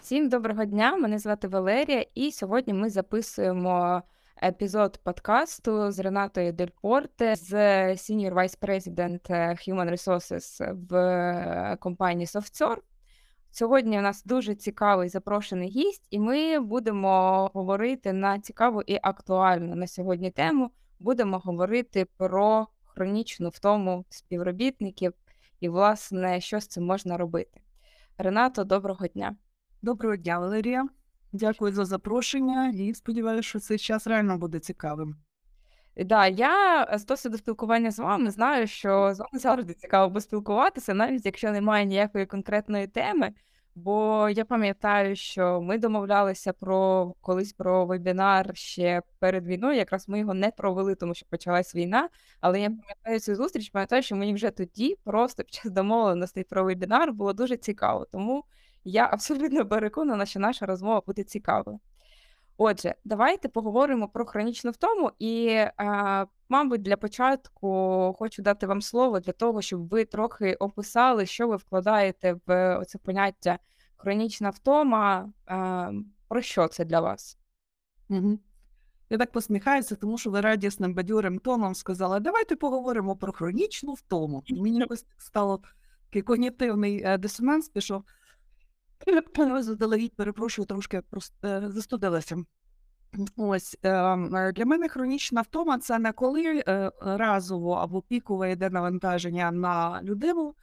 Всім доброго дня! Мене звати Валерія, і сьогодні ми записуємо епізод подкасту з Ренатою Делькорте, з Senior Vice President Human Resources в компанії SoftServe. Сьогодні у нас дуже цікавий запрошений гість, і ми будемо говорити на цікаву і актуальну на сьогодні тему. Будемо говорити про хронічну втому співробітників і, власне, що з цим можна робити. Ренато, доброго дня. Доброго дня, Валерія. Дякую за запрошення і сподіваюся, що цей час реально буде цікавим. Да, я з досвіду спілкування з вами знаю, що з вами завжди цікаво поспілкуватися, навіть якщо немає ніякої конкретної теми. Бо я пам'ятаю, що ми домовлялися про колись про вебінар ще перед війною. Якраз ми його не провели, тому що почалась війна. Але я пам'ятаю цю зустріч, пам'ятаю, що мені вже тоді, просто під час домовленостей про вебінар, було дуже цікаво. Тому я абсолютно переконана, що наша розмова буде цікавою. Отже, давайте поговоримо про хронічну втому, і, а, мабуть, для початку хочу дати вам слово для того, щоб ви трохи описали, що ви вкладаєте в оце поняття хронічна втома. А, про що це для вас? Угу. Я так посміхаюся, тому що ви радісним бадьорим тоном сказали, давайте поговоримо про хронічну втому. Мені якось стало такий когнітивний е, дисонанс пішов. Заздалегідь, перепрошую, трошки просто е, застудилася. Ось е, для мене хронічна втома це не коли е, разово або пікове йде навантаження на людину,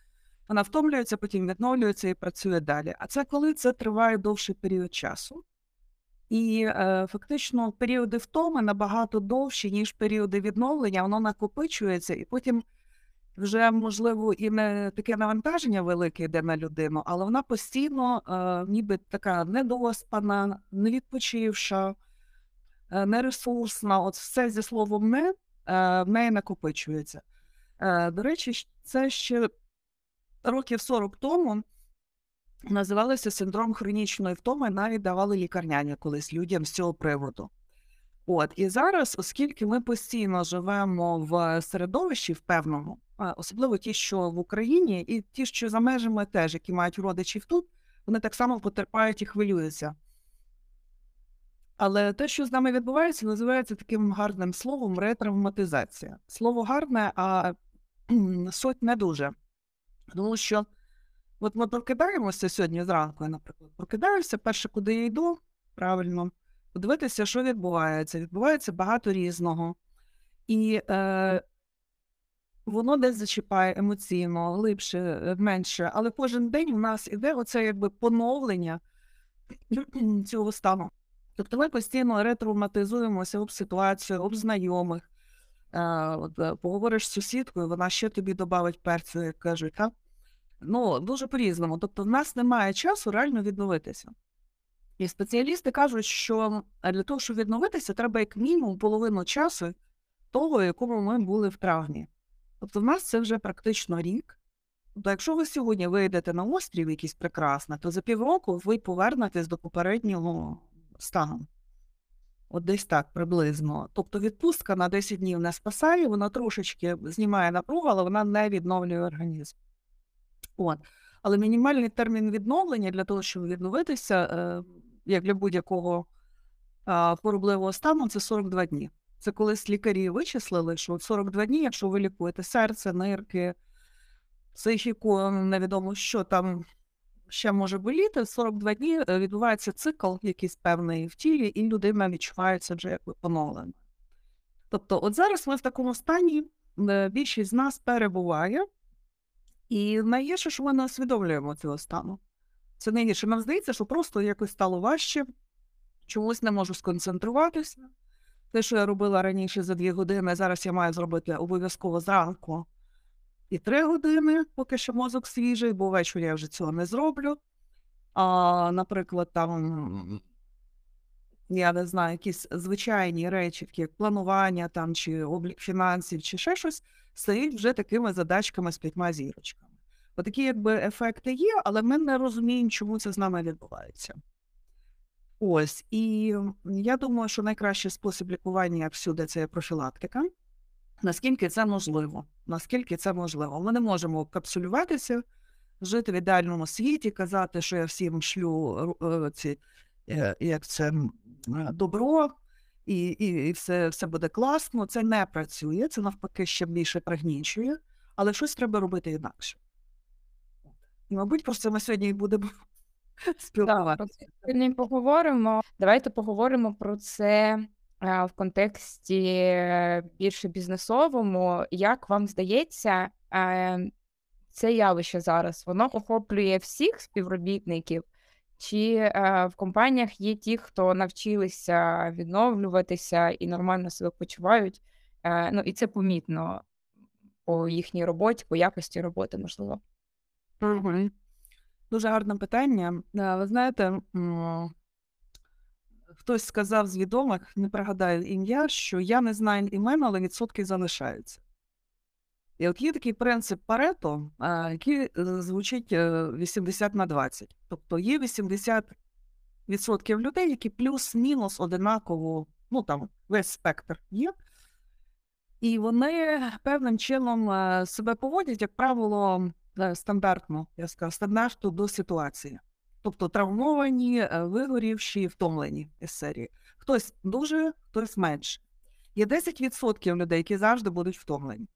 вона втомлюється, потім відновлюється і працює далі. А це коли це триває довший період часу. І фактично періоди втоми набагато довші, ніж періоди відновлення, воно накопичується і потім вже, можливо, і не таке навантаження велике йде на людину, але вона постійно, е, ніби така недоспана, невідпочивша, е, нересурсна. От все зі словом не е, в неї накопичується. Е, До речі, це ще років 40 тому називалося синдром хронічної втоми, навіть давали лікарняні колись людям з цього приводу. От і зараз, оскільки ми постійно живемо в середовищі в певному, особливо ті, що в Україні, і ті, що за межами теж, які мають родичів тут, вони так само потерпають і хвилюються. Але те, що з нами відбувається, називається таким гарним словом ретравматизація. Слово гарне, а суть не дуже. Тому що от ми прокидаємося сьогодні зранку, наприклад, прокидаюся, перше, куди я йду, правильно, подивитися, що відбувається. Відбувається багато різного. І е, воно десь зачіпає емоційно, глибше, е, менше. Але кожен день у нас іде оце якби поновлення цього стану. Тобто ми постійно ретравматизуємося об ситуацію, об знайомих. Е, от, е, Поговориш з сусідкою, вона ще тобі додавить перцю, як кажуть. так? Ну, дуже по-різному. Тобто, в нас немає часу реально відновитися. І спеціалісти кажуть, що для того, щоб відновитися, треба як мінімум половину часу того, якому ми були в травні. Тобто в нас це вже практично рік. Тобто, якщо ви сьогодні вийдете на острів якийсь прекрасний, то за півроку ви повернетесь до попереднього стану. От десь так приблизно. Тобто відпустка на 10 днів не спасає, вона трошечки знімає напругу, але вона не відновлює організм. От. Але мінімальний термін відновлення для того, щоб відновитися, е, як для будь-якого хворобливого стану, це 42 дні. Це колись лікарі вичислили, що 42 дні, якщо ви лікуєте серце, нирки, психіку, невідомо, що там ще може боліти, 42 дні е, відбувається цикл, якийсь певний в тілі, і людина відчувається вже як поновлена. Тобто, от зараз ми в такому стані, е, більшість з нас перебуває, і найгірше, що ми не усвідомлюємо цього стану. Це найгірше. Нам здається, що просто якось стало важче, чомусь не можу сконцентруватися. Те, що я робила раніше за дві години, зараз я маю зробити обов'язково зранку і три години, поки що мозок свіжий, бо ввечері я вже цього не зроблю. А, Наприклад, там, я не знаю, якісь звичайні речі, такі як планування там, чи облік фінансів, чи ще щось, стають вже такими задачками з п'ятьма зірочками. Отакі, якби ефекти є, але ми не розуміємо, чому це з нами відбувається. Ось, і я думаю, що найкращий спосіб лікування всюди це профілактика. наскільки це можливо. Наскільки це можливо. Ми не можемо капсулюватися, жити в ідеальному світі, казати, що я всім шлю е, ці, е, як це, е, добро, і, і, і все, все буде класно. Це не працює, це навпаки ще більше пригнічує, але щось треба робити інакше. Мабуть, про це ми сьогодні і будемо спілкуватися. сьогодні поговоримо. Давайте поговоримо про це е, в контексті е, більше бізнесовому. Як вам здається, е, це явище зараз воно охоплює всіх співробітників, чи е, в компаніях є ті, хто навчилися відновлюватися і нормально себе почувають? Е, Ну і це помітно по їхній роботі, по якості роботи, можливо. Мгм. Дуже гарне питання. Е, Ви знаєте, хтось сказав з відомих, не пригадаю ім'я, що я не знаю імен, але відсотки залишаються. І от є такий принцип Парето, е, який е, звучить е, 80 на 20. Тобто є 80% людей, які плюс-мінус одинаково, ну там весь спектр є. І вони певним чином себе поводять, як правило, стандартно, я скажу, стандартно до ситуації. Тобто травмовані, е, вигорівші, втомлені із серії. Хтось дуже, хтось менше. Є 10% людей, які завжди будуть втомлені.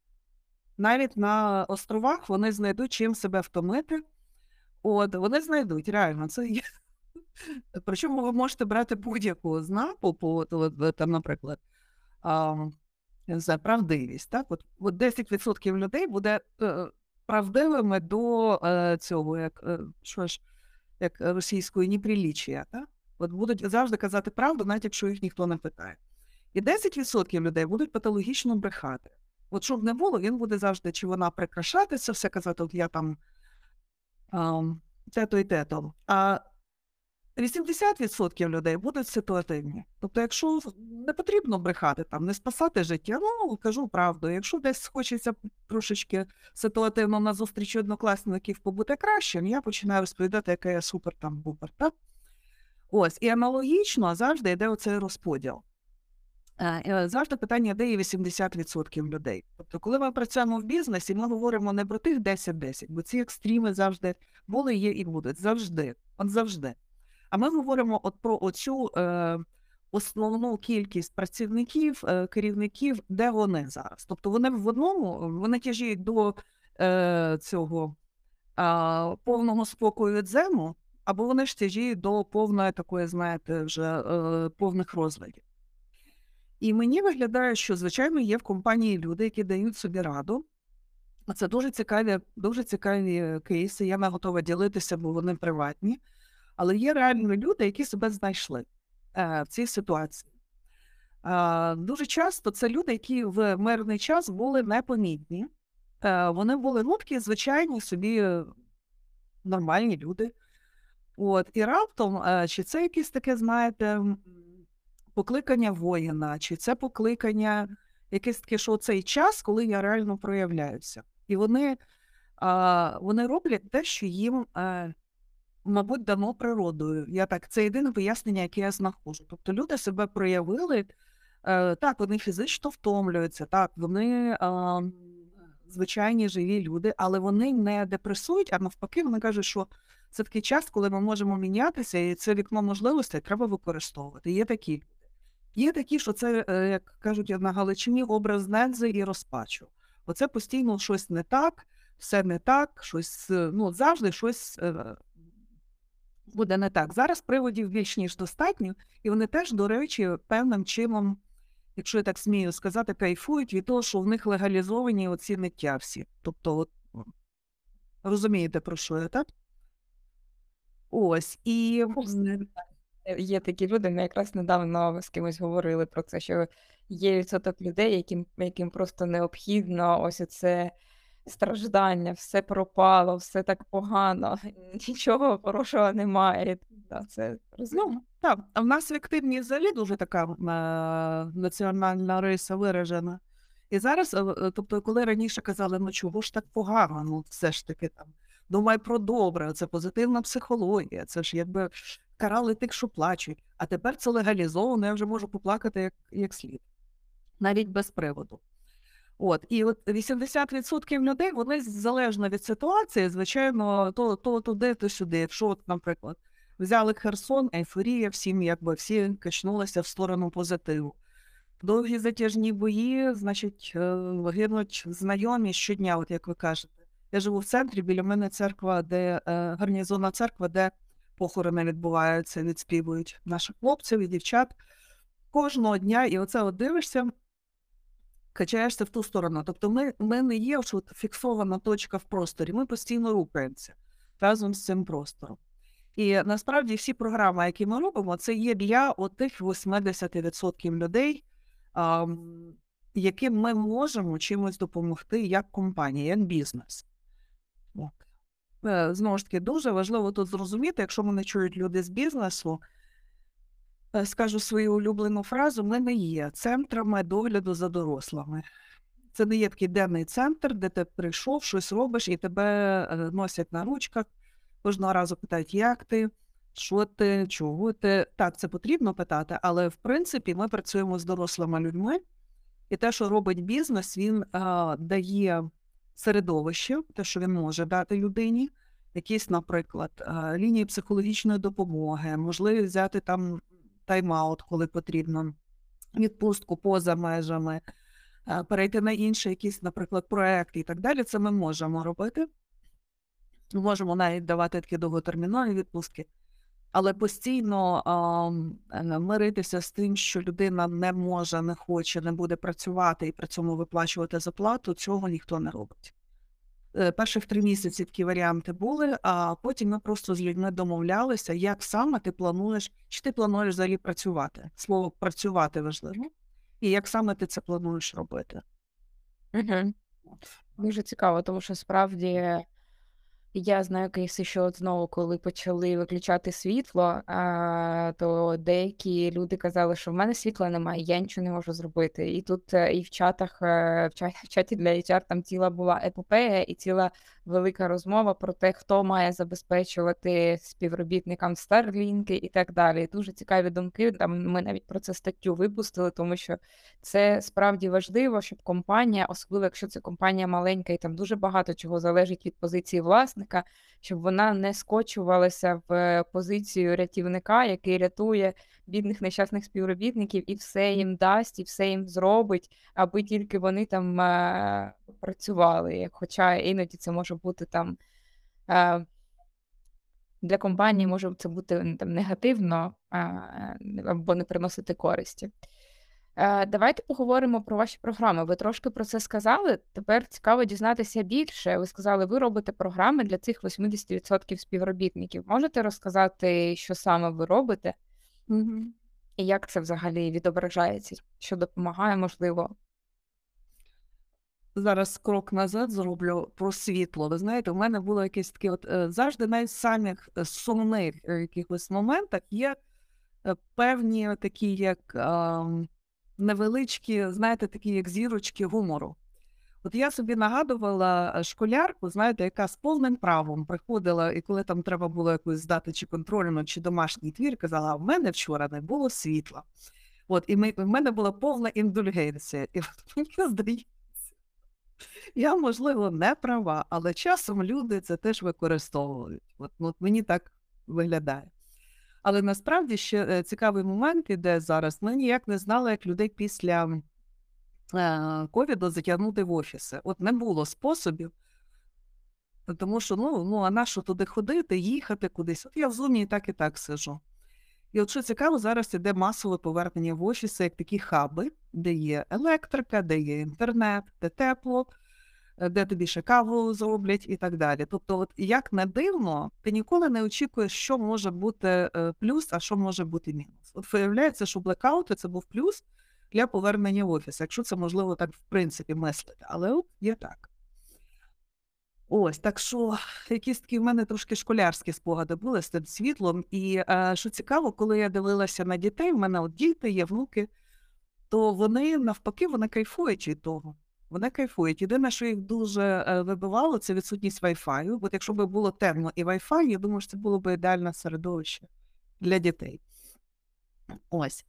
Навіть на островах вони знайдуть чим себе втомити. От, вони знайдуть, реально, це є. Причому ви можете брати будь-яку знаку, по, там, наприклад, а, за правдивість. Так? От, от 10% людей буде е, правдивими до е, цього, як, е, що ж, як російської неприліччя. Так? От будуть завжди казати правду, навіть якщо їх ніхто не питає. І 10% людей будуть патологічно брехати. От щоб не було, він буде завжди, чи вона прикрашатися, все казати, от я там те-то і те-то. А 80% людей будуть ситуативні. Тобто, якщо не потрібно брехати, там, не спасати життя, ну кажу правду. Якщо десь хочеться трошечки ситуативно на зустрічі однокласників побути кращим, я починаю розповідати, яка я супер там бупер. Так? Ось, і аналогічно завжди йде оцей розподіл. Е, е, Завжди питання, де є 80% людей. Тобто, коли ми працюємо в бізнесі, ми говоримо не про тих 10-10, бо ці екстріми завжди були, є і будуть. Завжди. От завжди. А ми говоримо от про оцю е, основну кількість працівників, е, керівників, де вони зараз. Тобто вони в одному, вони тяжіють до е, цього е, повного спокою дзену, або вони ж тяжіють до повної такої, знаєте, вже е, повних розладів. І мені виглядає, що, звичайно, є в компанії люди, які дають собі раду. Це дуже цікаві, дуже цікаві кейси. Я не готова ділитися, бо вони приватні. Але є реально люди, які себе знайшли е, в цій ситуації. Е, дуже часто це люди, які в мирний час були непомітні. Е, вони були ну, такі звичайні собі нормальні люди. От, і раптом, чи це якесь таке, знаєте, покликання воїна, чи це покликання, якесь таке, що цей час, коли я реально проявляюся. І вони, вони роблять те, що їм, мабуть, дано природою. Я так, це єдине пояснення, яке я знаходжу. Тобто люди себе проявили, е, так, вони фізично втомлюються, так, вони звичайні живі люди, але вони не депресують, а навпаки, вони кажуть, що це такий час, коли ми можемо мінятися, і це вікно можливостей треба використовувати. Є такі. Є такі, що це, е, як кажуть на Галичині, образ нензи і розпачу. Оце постійно щось не так, все не так, щось, е, ну, завжди щось буде не так. Зараз приводів більш ніж достатньо, і вони теж, до речі, певним чином, якщо я так смію сказати, кайфують від того, що в них легалізовані оці ниття всі. Тобто, от, розумієте, про що я, так? Ось, і Є такі люди, ми якраз недавно з кимось говорили про це, що є відсоток людей, яким, яким просто необхідно ось це страждання, все пропало, все так погано, нічого хорошого немає. Да, це. Ну, так, а в нас в активній взагалі дуже така е, національна риса виражена. І зараз, е, е, тобто, коли раніше казали, ну чого ж так погано, ну все ж таки там, думай про добре, це позитивна психологія, це ж якби карали тих, що плачуть. А тепер це легалізовано, я вже можу поплакати як, як слід, навіть без приводу. От, і от 80% людей, вони залежно від ситуації, звичайно, то, то туди, то сюди. Якщо, от, наприклад, взяли Херсон, ейфорія, всім якби всі качнулися в сторону позитиву. Довгі затяжні бої, значить, е, гинуть знайомі щодня, от як ви кажете. Я живу в центрі, біля мене церква, де е, гарнізонна церква, де похорони відбуваються, відспівують наших хлопців і дівчат кожного дня. І оце от дивишся, качаєшся в ту сторону. Тобто ми, ми не є що фіксована точка в просторі, ми постійно рухаємося разом з цим простором. І насправді всі програми, які ми робимо, це є для отих 80% людей, а, яким ми можемо чимось допомогти як компанія, як бізнес. Е, Знову ж таки, дуже важливо тут зрозуміти, якщо мене чують люди з бізнесу, скажу свою улюблену фразу: ми не є центрами догляду за дорослими. Це не є такий денний центр, де ти прийшов, щось робиш, і тебе е, носять на ручках. Кожного разу питають, як ти, що ти, чого ти. Так, це потрібно питати, але в принципі ми працюємо з дорослими людьми, і те, що робить бізнес, він а, дає середовище, те, що він може дати людині, якісь, наприклад, лінії психологічної допомоги, можливість взяти там тайм-аут, коли потрібно, відпустку поза межами, перейти на інший якийсь, наприклад, проект і так далі. Це ми можемо робити. Ми можемо навіть давати такі довготермінові відпустки, але постійно а, е, миритися з тим, що людина не може, не хоче, не буде працювати і при цьому виплачувати зарплату, цього ніхто не робить. Е, Перших три місяці такі варіанти були, а потім ми просто з людьми домовлялися, як саме ти плануєш, чи ти плануєш взагалі працювати. Слово працювати важливо, і як саме ти це плануєш робити. Угу. Дуже цікаво, тому що справді я знаю кейси, що от знову, коли почали виключати світло, а, то деякі люди казали, що в мене світла немає, я нічого не можу зробити. І тут е, і в чатах, е, в чаті, для HR там ціла була епопея і ціла велика розмова про те, хто має забезпечувати співробітникам Starlink і так далі. Дуже цікаві думки. Там ми навіть про це статтю випустили, тому що це справді важливо, щоб компанія, особливо якщо це компанія маленька, і там дуже багато чого залежить від позиції власника, щоб вона не скочувалася в позицію рятівника, який рятує бідних нещасних співробітників і все їм дасть, і все їм зробить, аби тільки вони там е, працювали. Хоча іноді це може бути там. Е, для компанії може це бути там негативно або не приносити користі. Е, Давайте поговоримо про ваші програми. Ви трошки про це сказали. Тепер цікаво дізнатися більше. Ви сказали, ви робите програми для цих 80% співробітників. Можете розказати, що саме ви робите, Угу. і як це взагалі відображається, що допомагає, можливо. Зараз крок назад зроблю про світло. Ви знаєте, у мене було якесь таке, от е, завжди навіть самих е, сумних е, якихось моментах є певні такі, як невеличкі, знаєте, такі як зірочки гумору. От я собі нагадувала е, школярку, знаєте, яка з повним правом приходила, і коли там треба було якусь здати чи контрольну, чи домашній твір, казала: в мене вчора не було світла. От, і ми, в мене була повна індульгенція. І от мені здається, я, можливо, не права, але часом люди це теж використовують. От, от мені так виглядає. Але насправді ще е, цікавий момент іде зараз. Ми ніяк не знали, як людей після ковіду затягнути в офіси. От не було способів, тому що ну, ну а на що туди ходити, їхати кудись? От я в зумі і так і так сижу. І от що цікаво, зараз іде масове повернення в офіси, як такі хаби, де є електрика, де є інтернет, де тепло, е, де тобі ще каву зроблять і так далі. Тобто, от як не дивно, ти ніколи не очікуєш, що може бути е, плюс, а що може бути мінус. От виявляється, що блекаути це був плюс для повернення в офіс, якщо це можливо так в принципі мислити, але от є так. Ось, так що якісь такі в мене трошки школярські спогади були з тим світлом. І е, що цікаво, коли я дивилася на дітей, в мене от діти є внуки, то вони навпаки вони кайфують від того. Вони кайфують. Єдине, що їх дуже е, вибивало, це відсутність Wi-Fi. От якщо б було темно і Wi-Fi, я думаю, що це було б ідеальне середовище для дітей. Ось.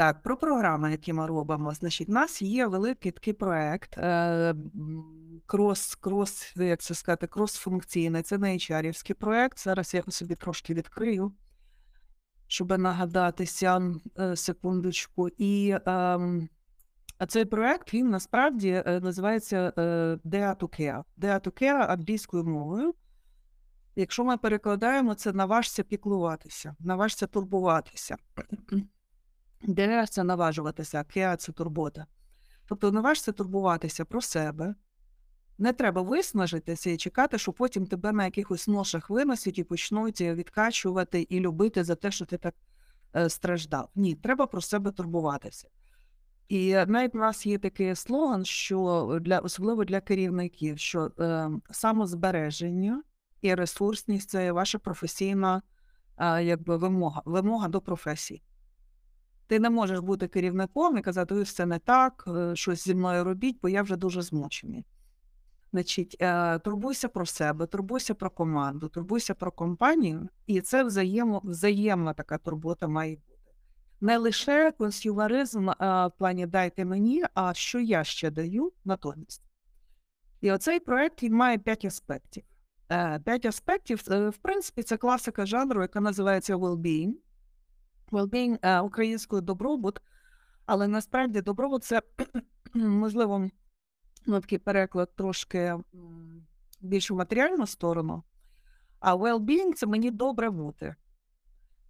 Так, про програми, які ми робимо. Значить, у нас є великий такий проект е, крос, крос, як це сказати, крос-функційний. Це не HR-івський проект. Зараз я собі трошки відкрию, щоб нагадатися е, секундочку. І ем, а цей проект він насправді е, називається. Dare to Care англійською мовою. Якщо ми перекладаємо, це наважся піклуватися, наважся турбуватися. Dare – це наважуватися, care – це турбота. Тобто наважся турбуватися про себе. Не треба виснажитися і чекати, що потім тебе на якихось ношах виносять і почнуть відкачувати і любити за те, що ти так е, страждав. Ні, треба про себе турбуватися. І навіть у нас є такий слоган, що для особливо для керівників, що е, самозбереження і ресурсність це ваша професійна е, якби вимога, вимога до професії. Ти не можеш бути керівником і казати, ось це не так, е, щось зі мною робіть, бо я вже дуже змучений. Значить, е, турбуйся про себе, турбуйся про команду, турбуйся про компанію, і це взаємо, взаємна така турбота має бути. Не лише консюмеризм е, в плані дайте мені, а що я ще даю натомість. І оцей проект він має п'ять аспектів. П'ять аспектів, в принципі, це класика жанру, яка називається well-being. Well-being е, українською добробут, але насправді добробут це можливо ну, такий переклад трошки більш у матеріальну сторону. А well-being – це мені добре бути.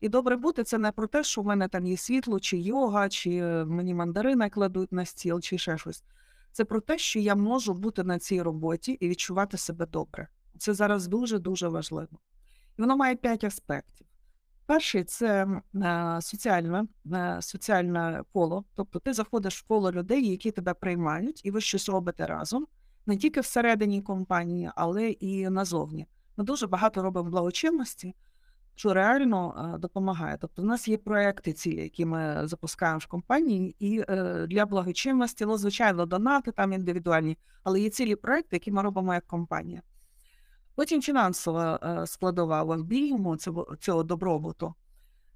І добре бути це не про те, що в мене там є світло, чи йога, чи е, мені мандарини кладуть на стіл, чи ще щось. Це про те, що я можу бути на цій роботі і відчувати себе добре. Це зараз дуже-дуже важливо. І воно має п'ять аспектів. Перший це е, соціальне, соціальне коло. Тобто ти заходиш в коло людей, які тебе приймають, і ви щось робите разом, не тільки всередині компанії, але і назовні. Ми дуже багато робимо благочинності, що реально е, допомагає. Тобто, в нас є проекти, ці, які ми запускаємо в компанії, і е, для благочинності, ну, звичайно, донати там індивідуальні, але є цілі проекти, які ми робимо як компанія. Потім фінансова е, складова well-being, цього, цього добробуту.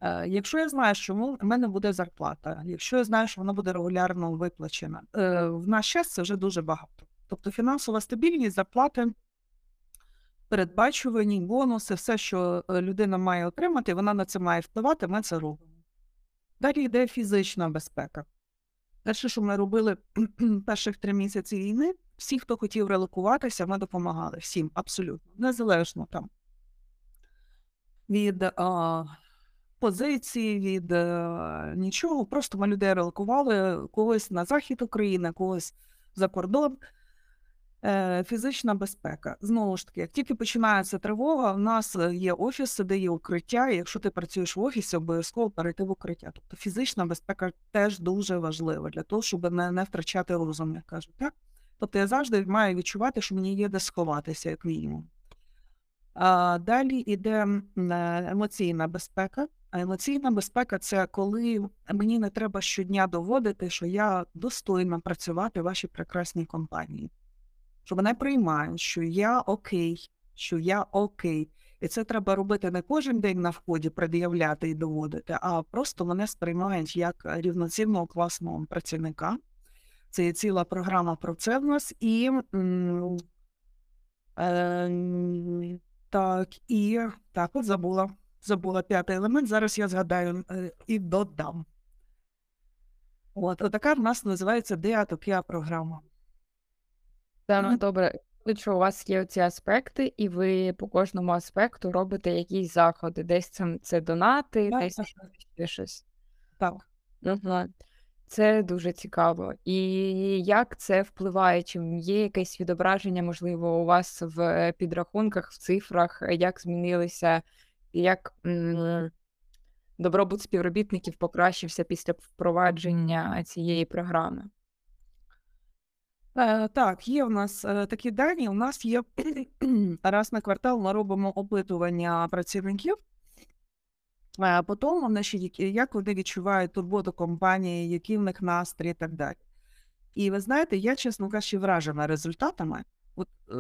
Е, Якщо я знаю, що в мене буде зарплата, якщо я знаю, що вона буде регулярно виплачена, е, в наш час це вже дуже багато. Тобто фінансова стабільність, зарплати, передбачувані, бонуси, все, що людина має отримати, вона на це має впливати, ми це робимо. Далі йде фізична безпека. Перше, що ми робили перших три місяці війни, всі, хто хотів релокуватися, ми допомагали всім, абсолютно, незалежно там від а, позиції, від а, нічого. Просто ми людей релокували когось на захід України, когось за кордон. Е, Фізична безпека. Знову ж таки, як тільки починається тривога, в нас е, є офіси, де є укриття, і якщо ти працюєш в офісі, обов'язково перейти в укриття. Тобто фізична безпека теж дуже важлива для того, щоб не, не втрачати розум, як кажуть. Так? Тобто я завжди маю відчувати, що мені є де сховатися, як мінімум. А, Далі йде е, емоційна безпека. А емоційна безпека це коли мені не треба щодня доводити, що я достойна працювати в вашій прекрасній компанії. Що мене приймають, що я окей, що я окей. І це треба робити не кожен день на вході, пред'являти і доводити, а просто мене сприймають як рівноцінного класного працівника. Це є ціла програма про це в нас. І е, так, і так, от забула. Забула п'ятий елемент. Зараз я згадаю е, і додам. От, отака в нас називається Деатокія програма. Так, Мгм. добре. Що у вас є ці аспекти, і ви по кожному аспекту робите якісь заходи. Десь це, це донати, Так, десь так, щось. так. Ага. Це дуже цікаво. І як це впливає? Чи є якесь відображення, можливо, у вас в підрахунках, в цифрах, як змінилися, як м, добробут співробітників покращився після впровадження цієї програми? Е, Так, є в нас е, такі дані. У нас є раз на квартал ми робимо опитування працівників. Е, По тому, значить, які- як вони відчувають турботу компанії, який в них настрій і так далі. І ви знаєте, я, чесно кажучи, вражена результатами. От, е,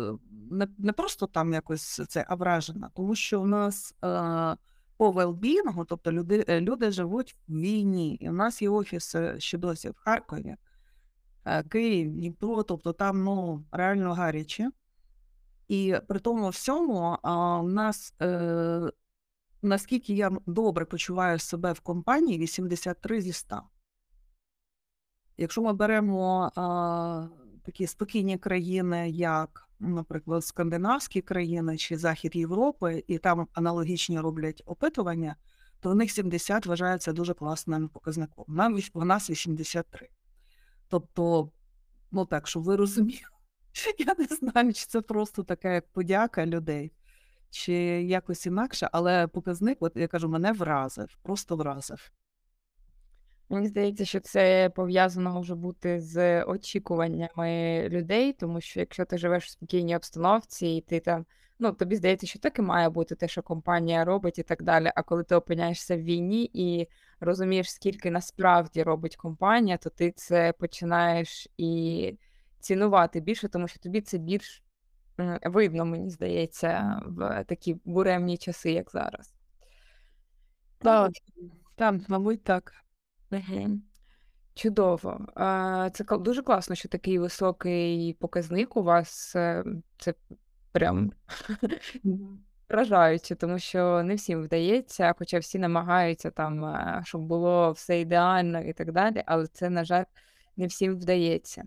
не, не просто там якось це, а вражена, тому що в нас е, по велбінгу, тобто люди, е, люди живуть в війні. І у нас є офіс ще досі в Харкові, е, Київ, Дніпро, тобто там ну, реально гаряче. І при тому всьому а, у нас, е, наскільки я добре почуваю себе в компанії, 83 зі 100. Якщо ми беремо а, такі спокійні країни, як, наприклад, скандинавські країни чи Захід Європи, і там аналогічні роблять опитування, то у них 70 вважається дуже класним показником. Нам у нас 83. Тобто, ну так, щоб ви розуміли, я не знаю, чи це просто така як подяка людей, чи якось інакше, але показник, от я кажу, мене вразив, просто вразив. Мені здається, що це пов'язано може бути з очікуваннями людей, тому що якщо ти живеш в спокійній обстановці, і ти там, ну тобі здається, що так і має бути те, що компанія робить, і так далі. А коли ти опиняєшся в війні і розумієш, скільки насправді робить компанія, то ти це починаєш і цінувати більше, тому що тобі це більш видно, мені здається, в такі буремні часи, як зараз. Так, так, мабуть, так. Чудово. Це дуже класно, що такий високий показник у вас. е, Це прям вражаюче, тому що не всім вдається, хоча всі намагаються там, е, щоб було все ідеально і так далі, але це, на жаль, не всім вдається.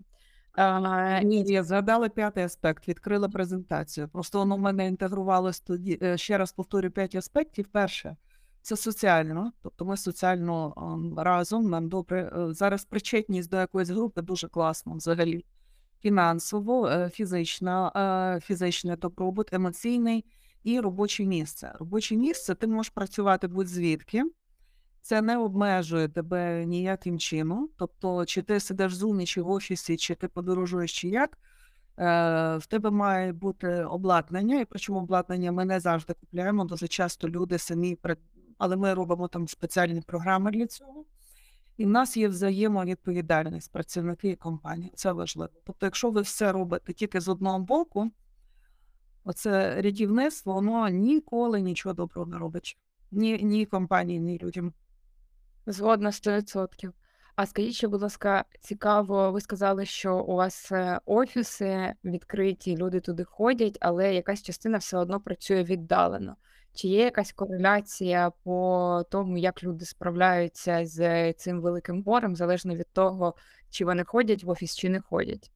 А, Ні, я згадала п'ятий аспект, відкрила презентацію. Просто воно в мене інтегрувалось тоді. Е, Ще раз повторю п'ять аспектів. Перше, це соціально, тобто ми соціально ем, разом, нам добре. Е, Зараз причетність до якоїсь групи дуже класно взагалі. Фінансово, е, фізична, фізичний добробут, емоційний і робоче місце. Робоче місце ти можеш працювати будь-звідки. Це не обмежує тебе ніяким чином. Тобто, чи ти сидиш в зумі, чи в офісі, чи ти подорожуєш, чи як, е, в тебе має бути обладнання, і причому обладнання ми не завжди купуємо. Дуже часто люди самі але ми робимо там спеціальні програми для цього. І в нас є взаємовідповідальність працівники і компанії. Це важливо. Тобто, якщо ви все робите тільки з одного боку, оце рятівництво, воно ніколи нічого доброго не робить. Ні, ні компанії, ні людям. Згодна 100%. А скажіть, ще, будь ласка, цікаво, ви сказали, що у вас е, офіси відкриті, люди туди ходять, але якась частина все одно працює віддалено. Чи є якась кореляція по тому, як люди справляються з цим великим горем, залежно від того, чи вони ходять в офіс, чи не ходять?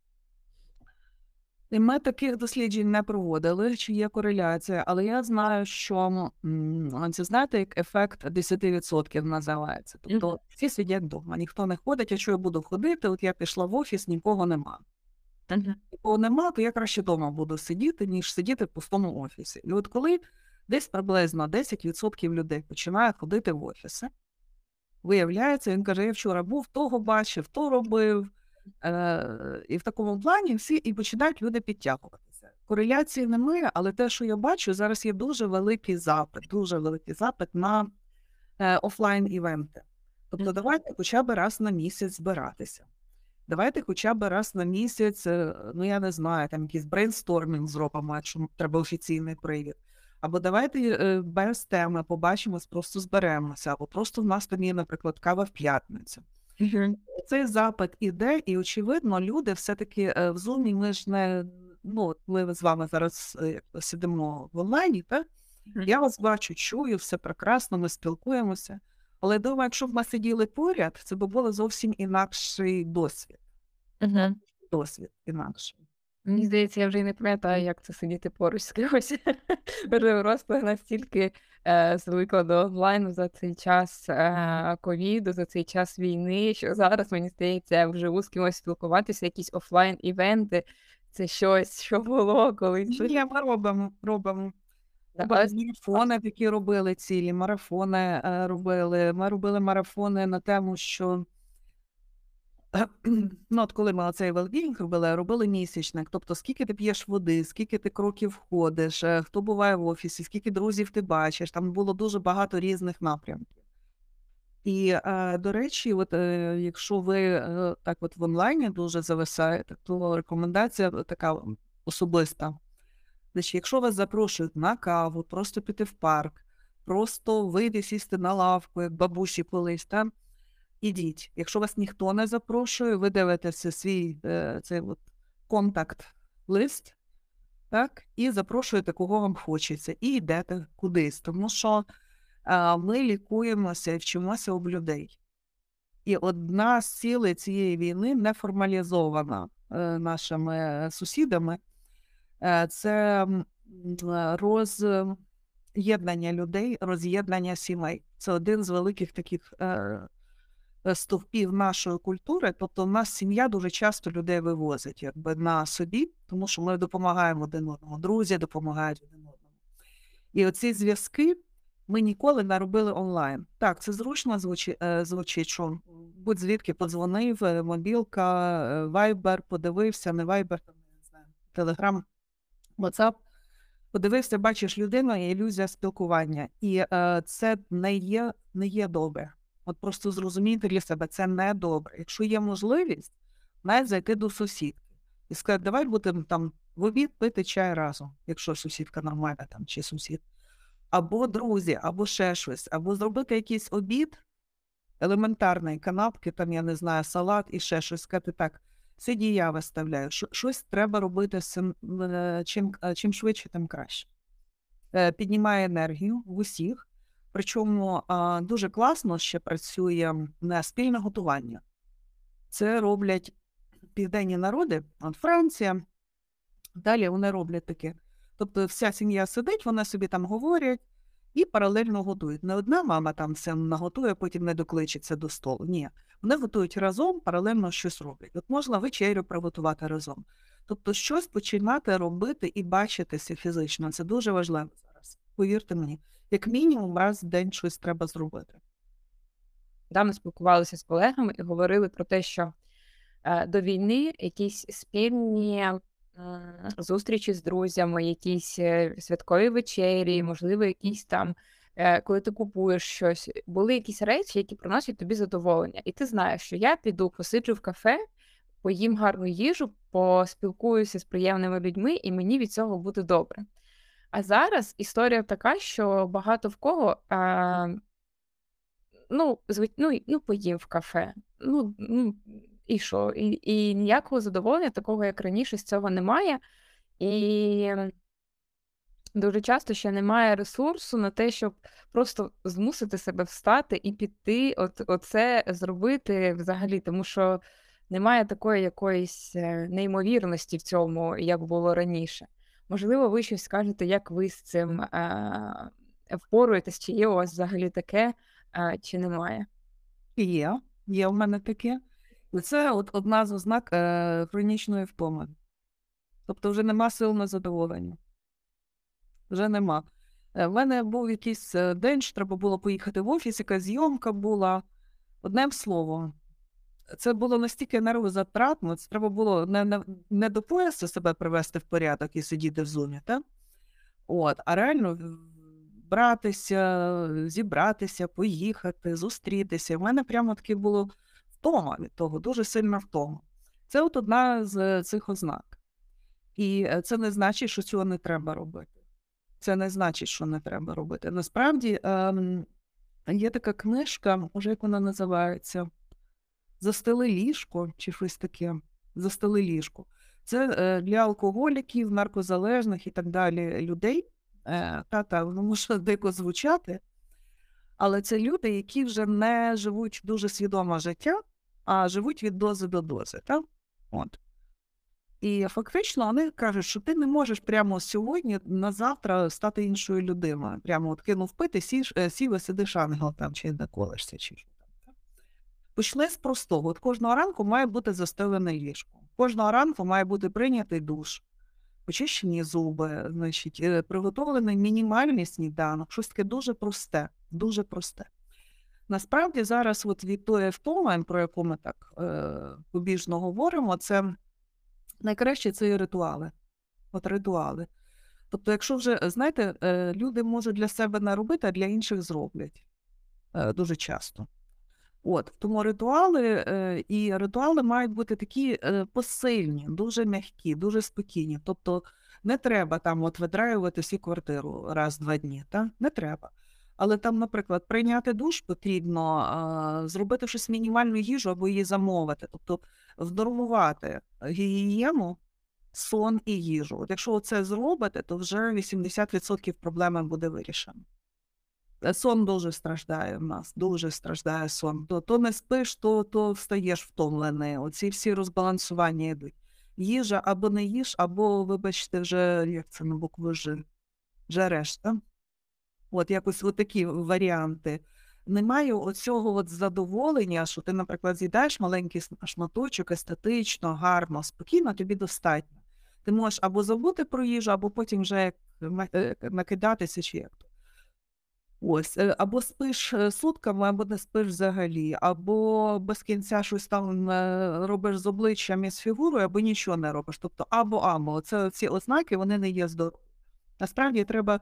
Ми таких досліджень не проводили, чи є кореляція, але я знаю, що це знаєте, як ефект 10% називається. Тобто всі сидять вдома, ніхто не ходить, а що я буду ходити, от я пішла в офіс, нікого нема. Нікого нема, то я краще вдома буду сидіти, ніж сидіти в пустому офісі. І от коли десь приблизно 10% людей починає ходити в офіси, виявляється, він каже: я вчора був, того бачив, то робив. Е, і в такому плані всі і починають люди підтягуватися. Кореляції немає, але те, що я бачу, зараз є дуже великий запит, дуже великий запит на е, офлайн-івенти. Тобто, Мгм. давайте хоча б раз на місяць збиратися. Давайте хоча б раз на місяць, е, ну я не знаю, там якийсь брейнстормінг зробимо, якщо треба офіційний привід. Або давайте без теми побачимось, просто зберемося, або просто в нас там є, наприклад, кава в п'ятницю. Мгм. Цей запит іде, і очевидно, люди все-таки е, в зумі. Ми ж не ну, от ми з вами зараз е, сидимо в онлайні, так? Мгм. Я вас бачу, чую, все прекрасно, ми спілкуємося. Але думаю, якщо б ми сиділи поряд, це б було зовсім інакший досвід. Мгм. Досвід інакший. Мені здається, я вже й не пам'ятаю, як це сидіти поруч з кимось. Просто настільки е, звикла до онлайну за цей час е, ковіду, за цей час війни, що зараз мені здається, вживу з кимось спілкуватися, якісь офлайн-івенти. Це щось, що було колись. Ні, ми робимо, робимо. Да, Марафони такі робили цілі, марафони е, робили. Ми робили марафони на тему, що ну, от коли ми цей велбінг робили, робили місячник. Тобто, скільки ти п'єш води, скільки ти кроків ходиш, е, хто буває в офісі, скільки друзів ти бачиш. Там було дуже багато різних напрямків. І, е, до речі, от, е, якщо ви так от в онлайні дуже зависаєте, то рекомендація така особиста. Значить, якщо вас запрошують на каву, просто піти в парк, просто вийти сісти на лавку, як бабусі колись, та? Ідіть. Якщо вас ніхто не запрошує, ви дивитеся свій е, цей от контакт-лист, так, і запрошуєте, кого вам хочеться, і йдете кудись, тому що ми лікуємося і вчимося об людей. І одна з цілей цієї війни не формалізована е, нашими сусідами, е, це роз'єднання людей, роз'єднання сімей. Це один з великих таких стовпів нашої культури. Тобто, в нас сім'я дуже часто людей вивозить якби на собі, тому що ми допомагаємо один одному. Друзі допомагають один одному. І оці зв'язки ми ніколи не робили онлайн. Так, це зручно звучить, звучить що будь звідки подзвонив, е, мобілка, вайбер, подивився, не вайбер, не знаю, телеграм, WhatsApp. Подивився, бачиш людину і ілюзія спілкування. І е, це не є не є добре. От просто зрозумійте для себе, це не добре. Якщо є можливість, навіть зайти до сусідки і сказати, давай будемо там в обід пити чай разом, якщо сусідка нормальна там чи сусід, або друзі, або ще щось, або зробити якийсь обід елементарний канапки, там я не знаю, салат і ще щось сказати так. Сьогодні я виставляю. Щось треба робити е, чим е, чим швидше, тим краще. Е, піднімає енергію в усіх. Причому дуже класно ще працює на спільне готування. Це роблять південні народи, от Франція. Далі вони роблять таке. Тобто вся сім'я сидить, вони собі там говорять і паралельно готують. Не одна мама там все наготує, потім не докличеться до столу. Ні, вони готують разом, паралельно щось роблять. От можна вечерю приготувати разом. Тобто щось починати робити і бачитися фізично. Це дуже важливо зараз. Повірте мені, як мінімум, раз в день щось треба зробити. Да, ми спілкувалися з колегами і говорили про те, що е, до війни якісь спільні зустрічі з друзями, якісь е, святкові вечері, можливо, якісь там, е, коли ти купуєш щось, були якісь речі, які приносять тобі задоволення. І ти знаєш, що я піду, посиджу в кафе, поїм гарну їжу, поспілкуюся з приємними людьми, і мені від цього буде добре. А зараз історія така, що багато в кого. А, Ну, зв... ну, ну, поїм в кафе. Ну, ну, і що? І і ніякого задоволення, такого, як раніше, з цього немає. І дуже часто ще немає ресурсу на те, щоб просто змусити себе встати і піти, от, оце зробити взагалі, тому що немає такої якоїсь е, неймовірності в цьому, як було раніше. Можливо, ви щось скажете, як ви з цим е, впоруєтесь, чи є у вас взагалі таке, е, чи немає? Є, є в мене таке. Це от одна з ознак е, хронічної втоми. Тобто вже нема сил на задоволення. Вже нема. Е, в мене був якийсь е, день, що треба було поїхати в офіс, яка зйомка була. Одним словом, це було настільки нервозатратно, це треба було не не, не до поясу себе привести в порядок і сидіти в зумі, так? От, а реально братися, зібратися, поїхати, зустрітися. У мене прямо таке було втома від того, дуже сильна втома. Це от одна з цих ознак. І е, це не значить, що цього не треба робити. Це не значить, що не треба робити. Насправді ем, є така книжка, може, як вона називається Застели ліжко чи щось таке. Застели ліжко. Це е, для алкоголіків, наркозалежних і так далі людей. Е, Та-та, воно може дико звучати, але це люди, які вже не живуть дуже свідоме життя, а живуть від дози до дози. Так? От. І фактично вони кажуть, що ти не можеш прямо сьогодні на завтра стати іншою людиною. Прямо от кинув пити, сів, е, сів і сидиш ангел там, чи не колишся, чи Почни з простого. От кожного ранку має бути застелене ліжко. Кожного ранку має бути прийнятий душ, почищені зуби, значить, е, приготовлений мінімальний сніданок, щось таке дуже просте, дуже просте. Насправді зараз от від тої втоми, про яку ми так е, побіжно говоримо, це найкраще це і ритуали. От ритуали. Тобто, якщо вже, знаєте, е, люди можуть для себе не робити, а для інших зроблять е, дуже часто. От, Тому ритуали е, і ритуали мають бути такі е, посильні, дуже м'які, дуже спокійні. Тобто не треба там от видраювати всю квартиру раз-два дні. Та? Не треба. Але там, наприклад, прийняти душ потрібно, а, зробити щось мінімальну їжу або її замовити, тобто внормувати гігієну, сон і їжу. От якщо це зробите, то вже 80% проблеми буде вирішено. Е, Сон дуже страждає в нас, дуже страждає сон. То, то не спиш, то, то встаєш втомлений. Оці всі розбалансування йдуть. Їжа або не їж, або, вибачте, вже як це на букву Ж, решта. От якось от такі варіанти. Немає оцього от задоволення, що ти, наприклад, з'їдаєш маленький шматочок естетично, гарно, спокійно, тобі достатньо. Ти можеш або забути про їжу, або потім вже на- е, накидатися чи як. Ось, е, або спиш е, сутками, або не спиш взагалі, або без кінця щось там е, робиш з обличчям і з фігурою, або нічого не робиш. Тобто або або. Це ці ознаки вони не є здорові. Насправді треба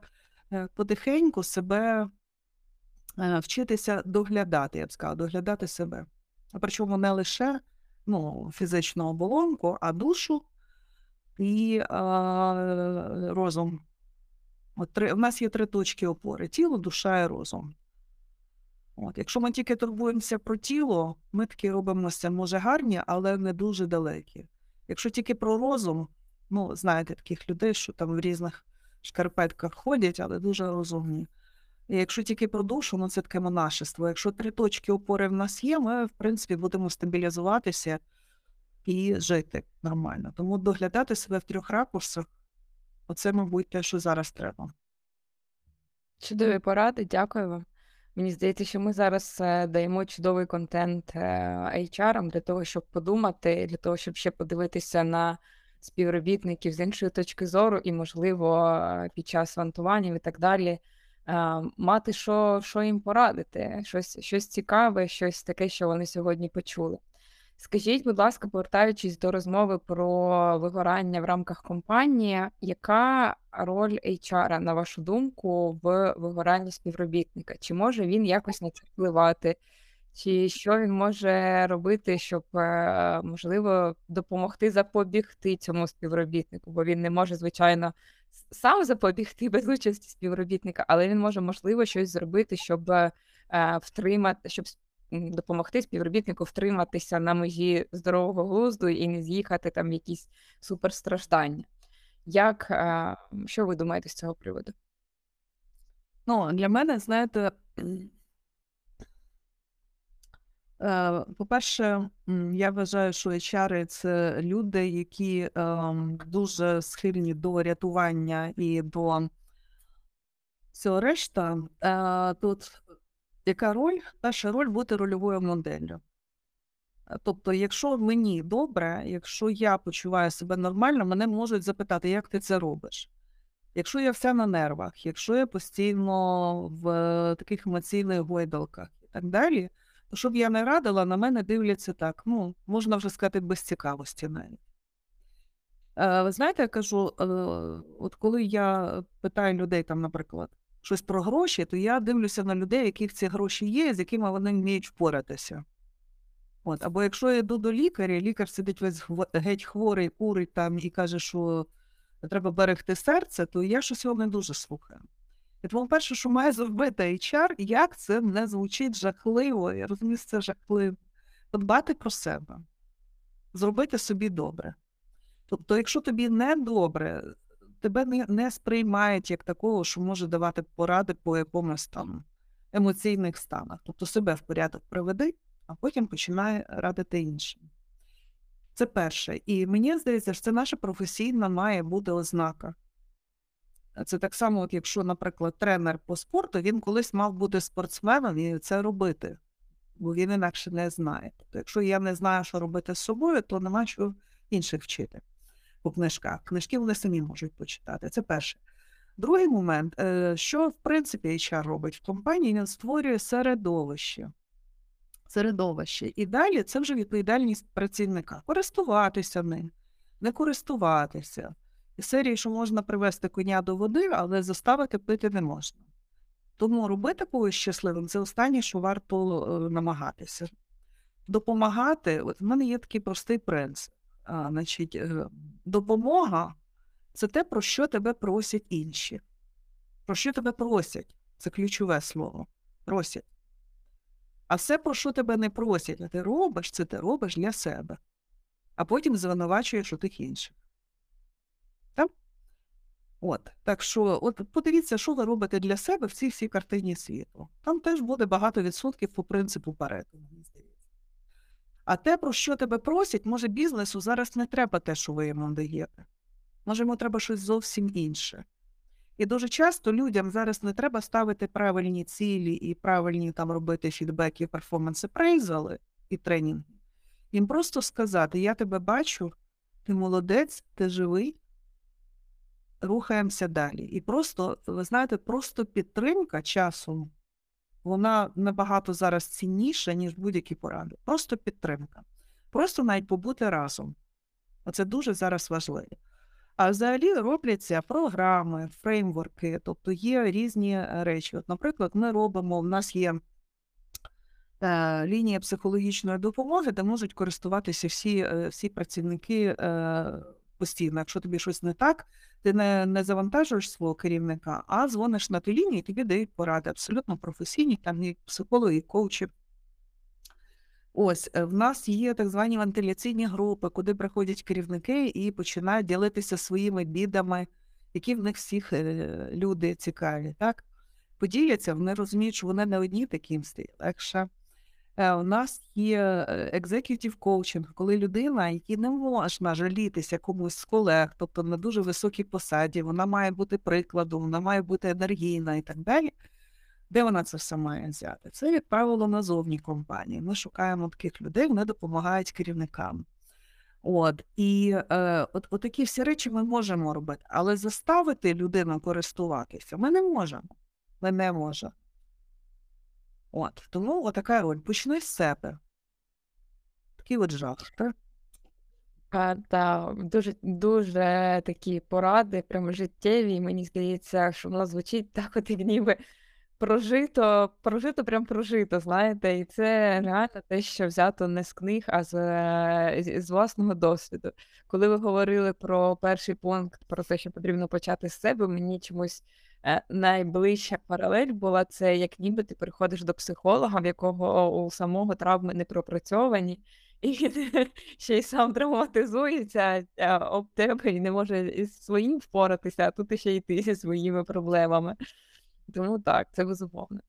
потихеньку себе вчитися доглядати, я б сказала, доглядати себе. А Причому не лише ну, фізичну оболонку, а душу і е, розум. В нас є три точки опори: тіло, душа і розум. От, якщо ми тільки турбуємося про тіло, ми таки робимося, може, гарні, але не дуже далекі. Якщо тільки про розум, ну, знаєте, таких людей, що там в різних шкарпетках ходять, але дуже розумні. І якщо тільки про душу, ну це таке монашество. Якщо три точки опори в нас є, ми, в принципі, будемо стабілізуватися і жити нормально. Тому доглядати себе в трьох ракурсах, оце, мабуть, те, що зараз треба. Чудові поради, дякую вам. Мені здається, що ми зараз е, даємо чудовий контент е, HR для того, щоб подумати, для того, щоб ще подивитися на співробітників з іншої точки зору, і, можливо, е, під час вантуванів і так далі мати що, що їм порадити, щось, щось цікаве, щось таке, що вони сьогодні почули. Скажіть, будь ласка, повертаючись до розмови про вигорання в рамках компанії, яка роль HR, на вашу думку, в вигоранні співробітника? Чи може він якось на це впливати? Чи що він може робити, щоб, е, можливо, допомогти запобігти цьому співробітнику? Бо він не може, звичайно, сам запобігти без участі співробітника, але він може, можливо, щось зробити, щоб е, втримати, щоб допомогти співробітнику втриматися на межі здорового глузду і не з'їхати там якісь суперстраждання. Як, е, що ви думаєте з цього приводу? Ну, для мене, знаєте, е, по-перше, я вважаю, що HR – це люди, які ем, дуже схильні до рятування і до всього решта. Е, Тут яка роль? Перша роль бути рольовою моделлю. Е, Тобто, якщо мені добре, якщо я почуваю себе нормально, мене можуть запитати, як ти це робиш. Якщо я вся на нервах, якщо я постійно в е, таких емоційних гойдалках і так далі, то щоб я не радила, на мене дивляться так, ну, можна вже сказати, без цікавості навіть. Е, Ви знаєте, я кажу, е, от коли я питаю людей, там, наприклад, щось про гроші, то я дивлюся на людей, яких ці гроші є, з якими вони вміють впоратися. От, або якщо я йду до лікаря, лікар сидить весь геть хворий, курить там і каже, що треба берегти серце, то я щось його не дуже слухаю. І тому перше, що має зробити HR, як це не звучить жахливо, я розумію, це жахливо. Подбати про себе, зробити собі добре. Тобто, якщо тобі не добре, тебе не, не сприймають як такого, що може давати поради по якомусь там емоційних станах. Тобто себе в порядок приведи, а потім починай радити іншим. Це перше. І мені здається, що це наша професійна має бути ознака. Це так само, от якщо, наприклад, тренер по спорту, він колись мав бути спортсменом і це робити, бо він інакше не знає. Тобто, якщо я не знаю, що робити з собою, то нема чого інших вчити по книжках. Книжки вони самі можуть почитати. Це перше. Другий момент, е, що в принципі HR робить в компанії, він створює середовище. Середовище. І далі це вже відповідальність працівника. Користуватися ним, не користуватися. Із серії, що можна привести коня до води, але заставити пити не можна. Тому робити когось щасливим це останнє, що варто е, намагатися. Допомагати, от в мене є такий простий принцип. Значить, е, допомога це те, про що тебе просять інші. Про що тебе просять? Це ключове слово. Просять. А все, про що тебе не просять, а ти робиш, це ти робиш для себе. А потім звинувачуєш у тих інших. Так? От. Так що, от подивіться, що ви робите для себе в цій всій картині світу. Там теж буде багато відсотків по принципу здається. А те, про що тебе просять, може, бізнесу зараз не треба те, що ви йому даєте. Може, йому треба щось зовсім інше. І дуже часто людям зараз не треба ставити правильні цілі і правильні там робити фідбеки, перформанси, прейзали і тренінги. Їм просто сказати: я тебе бачу, ти молодець, ти живий, рухаємося далі. І просто, ви знаєте, просто підтримка часом, вона набагато зараз цінніша, ніж будь-які поради. Просто підтримка. Просто навіть побути разом. Оце дуже зараз важливо. А взагалі робляться програми, фреймворки, тобто є різні е, речі. От, Наприклад, ми робимо, в нас є е, лінія психологічної допомоги, де можуть користуватися всі е, всі працівники е, постійно. Якщо тобі щось не так, ти не не завантажуєш свого керівника, а дзвониш на ту лінію і тобі дають поради абсолютно професійні, там і психологи, і коучі. Ось е, в нас є так звані вентиляційні групи, куди приходять керівники і починають ділитися своїми бідами, які в них всіх е, люди цікаві. Так? Поділяться, вони розуміють, що вони не одні такі їм стає легше. Е, у нас є екзекютив коучинг, коли людина, якій не можна жалітися комусь з колег, тобто на дуже високій посаді, вона має бути прикладом, вона має бути енергійна і так далі. Де вона це все має взяти? Це, як правило, назовні компанії. Ми шукаємо таких людей, вони допомагають керівникам. От, І е, от, от такі всі речі ми можемо робити, але заставити людину користуватися ми не можемо. Ми не можемо. От, Тому отака роль. Почни з себе. Такий от жах. так? А, та, дуже, дуже такі поради, прямо життєві, мені здається, що воно звучить так, от як ніби прожито, прожито, прям прожито, знаєте, і це реально те, що взято не з книг, а з, з, з власного досвіду. Коли ви говорили про перший пункт, про те, що потрібно почати з себе, мені чомусь е, найближча паралель була це, як ніби ти приходиш до психолога, в якого у самого травми не пропрацьовані. І ще й сам травматизується е, об тебе і не може із своїм впоратися, а тут ще й ти зі своїми проблемами. Тому так, це безумовно.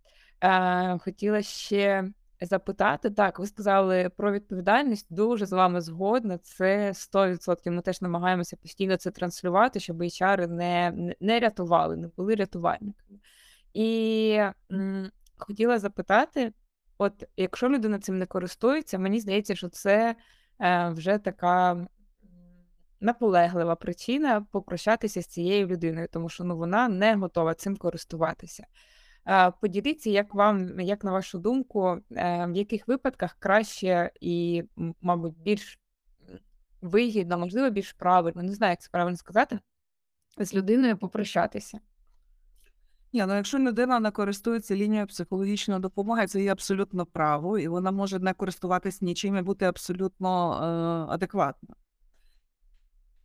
Е, Хотіла ще запитати, так, ви сказали про відповідальність, дуже з вами згодна. Це 100%. Ми теж намагаємося постійно це транслювати, щоб HR не не рятували, не були рятувальниками. І м, хотіла запитати: от якщо людина цим не користується, мені здається, що це е, вже така наполеглива причина попрощатися з цією людиною, тому що ну, вона не готова цим користуватися. Поділіться, як вам, як на вашу думку, е, в яких випадках краще і, мабуть, більш вигідно, можливо, більш правильно, не знаю, як це правильно сказати, з людиною попрощатися. Ні, ну якщо людина не користується лінією психологічної допомоги, це є абсолютно право, і вона може не користуватись нічим і бути абсолютно е, адекватною.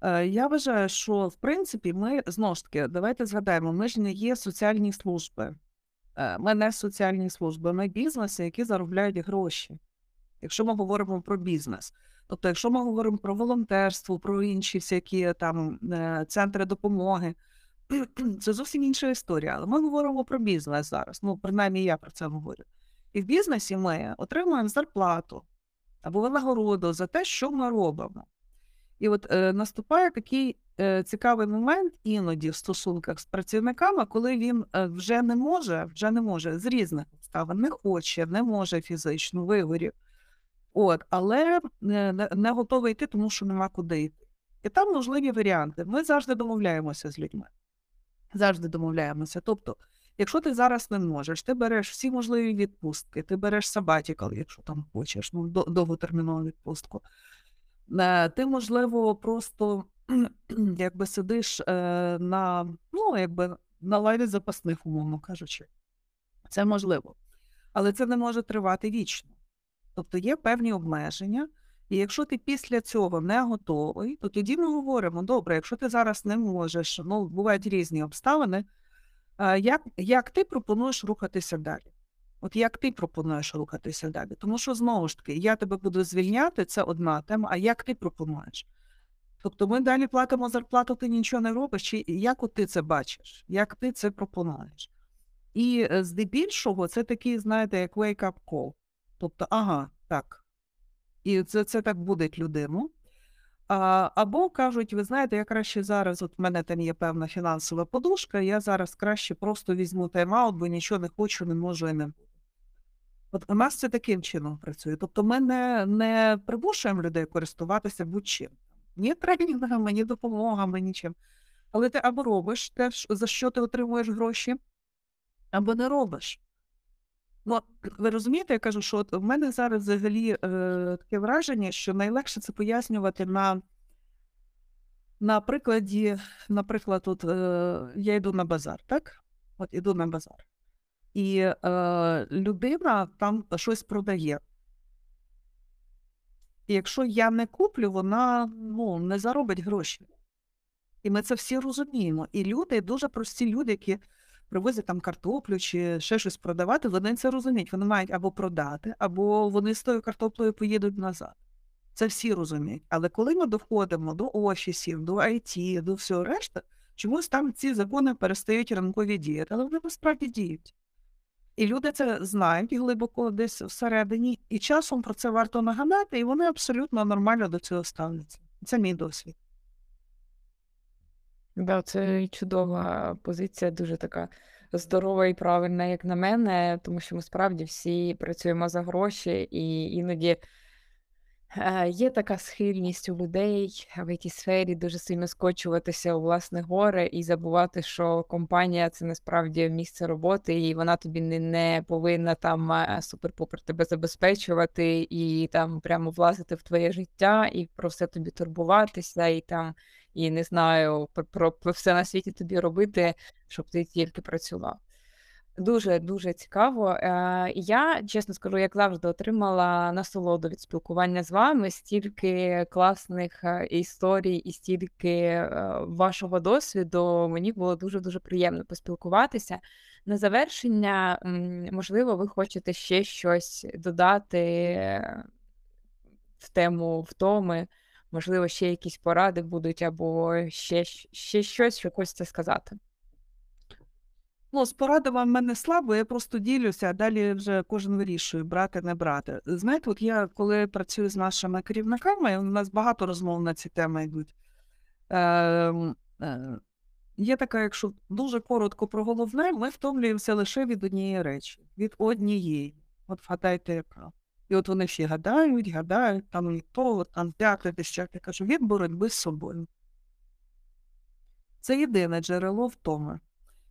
Е, я вважаю, що в принципі ми знову ж таки, давайте згадаємо, ми ж не є соціальні служби. Е, ми не соціальні служби, ми бізнеси, які заробляють гроші. Якщо ми говоримо про бізнес. Тобто, якщо ми говоримо про волонтерство, про інші всякі там е, центри допомоги, це зовсім інша історія. Але ми говоримо про бізнес зараз. Ну, принаймні, я про це говорю. І в бізнесі ми отримуємо зарплату або винагороду за те, що ми робимо. І от е, наступає такий цікавий момент іноді в стосунках з працівниками, коли він е, вже не може, вже не може з різних обставин, не хоче, не може фізично вигорів, от, але не, не готовий йти, тому що нема куди йти. І там можливі варіанти. Ми завжди домовляємося з людьми. Завжди домовляємося. Тобто, якщо ти зараз не можеш, ти береш всі можливі відпустки, ти береш сабатікал, якщо там хочеш, ну, довготермінову відпустку. Е, ти, можливо, просто якби сидиш е, на ну, якби на лаві запасних, умовно кажучи. Це можливо. Але це не може тривати вічно. Тобто є певні обмеження, і якщо ти після цього не готовий, то тоді ми говоримо: добре, якщо ти зараз не можеш, ну, бувають різні обставини, А, як, як ти пропонуєш рухатися далі? От як ти пропонуєш рухатися далі? Тому що знову ж таки, я тебе буду звільняти, це одна тема, а як ти пропонуєш? Тобто ми далі платимо зарплату, ти нічого не робиш, чи як от ти це бачиш, як ти це пропонуєш? І е, здебільшого це такий, знаєте, як wake-up call. Тобто, ага, так. І це, це так буде людину. А, або кажуть, ви знаєте, я краще зараз, от в мене там є певна фінансова подушка, я зараз краще просто візьму тайм-аут, бо нічого не хочу, не можу і не буду. От у нас це таким чином працює. Тобто ми не, не примушуємо людей користуватися будь-чим. Ні тренінгами, ні допомогами, нічим. Але ти або робиш те, за що ти отримуєш гроші, або не робиш. Ну, ви розумієте, я кажу, що от в мене зараз взагалі е, таке враження, що найлегше це пояснювати на, на прикладі, наприклад, от, е, я йду на базар, так? От іду на базар. І е, людина там щось продає. І якщо я не куплю, вона ну, не заробить гроші. І ми це всі розуміємо. І люди, дуже прості люди, які привозять там картоплю чи ще щось продавати, вони це розуміють. Вони мають або продати, або вони з тою картоплею поїдуть назад. Це всі розуміють. Але коли ми доходимо до офісів, до IT, до всього решти, чомусь там ці закони перестають ранкові діяти, але вони насправді діють. І люди це знають глибоко десь всередині, і часом про це варто нагадати, і вони абсолютно нормально до цього ставляться. Це мій досвід. Да, це чудова позиція, дуже така здорова і правильна, як на мене, тому що ми справді всі працюємо за гроші, і іноді є така схильність у людей в it сфері дуже сильно скочуватися у власне горе і забувати, що компанія це насправді місце роботи, і вона тобі не, не повинна там е, супер-пупер тебе забезпечувати і там прямо влазити в твоє життя і про все тобі турбуватися, і там і не знаю, про, про все на світі тобі робити, щоб ти тільки працював. Дуже дуже цікаво. Е, Я чесно скажу, як завжди, отримала насолоду від спілкування з вами. Стільки класних е, історій і стільки е, вашого досвіду. Мені було дуже дуже приємно поспілкуватися. На завершення, можливо, ви хочете ще щось додати в тему втоми. Можливо, ще якісь поради будуть, або ще, ще щось, що хочеться сказати. Ну, з порадами в мене слабо, я просто ділюся, а далі вже кожен вирішує, брати, не брати. Знаєте, от я коли працюю з нашими керівниками, у нас багато розмов на ці теми йдуть. Е, е, є така, якщо дуже коротко про головне, ми втомлюємося лише від однієї речі, від однієї. От вгадайте, яка. І от вони всі гадають, гадають, там і то, там п'яте. Я кажу, від боротьби з собою. Це єдине джерело втоми.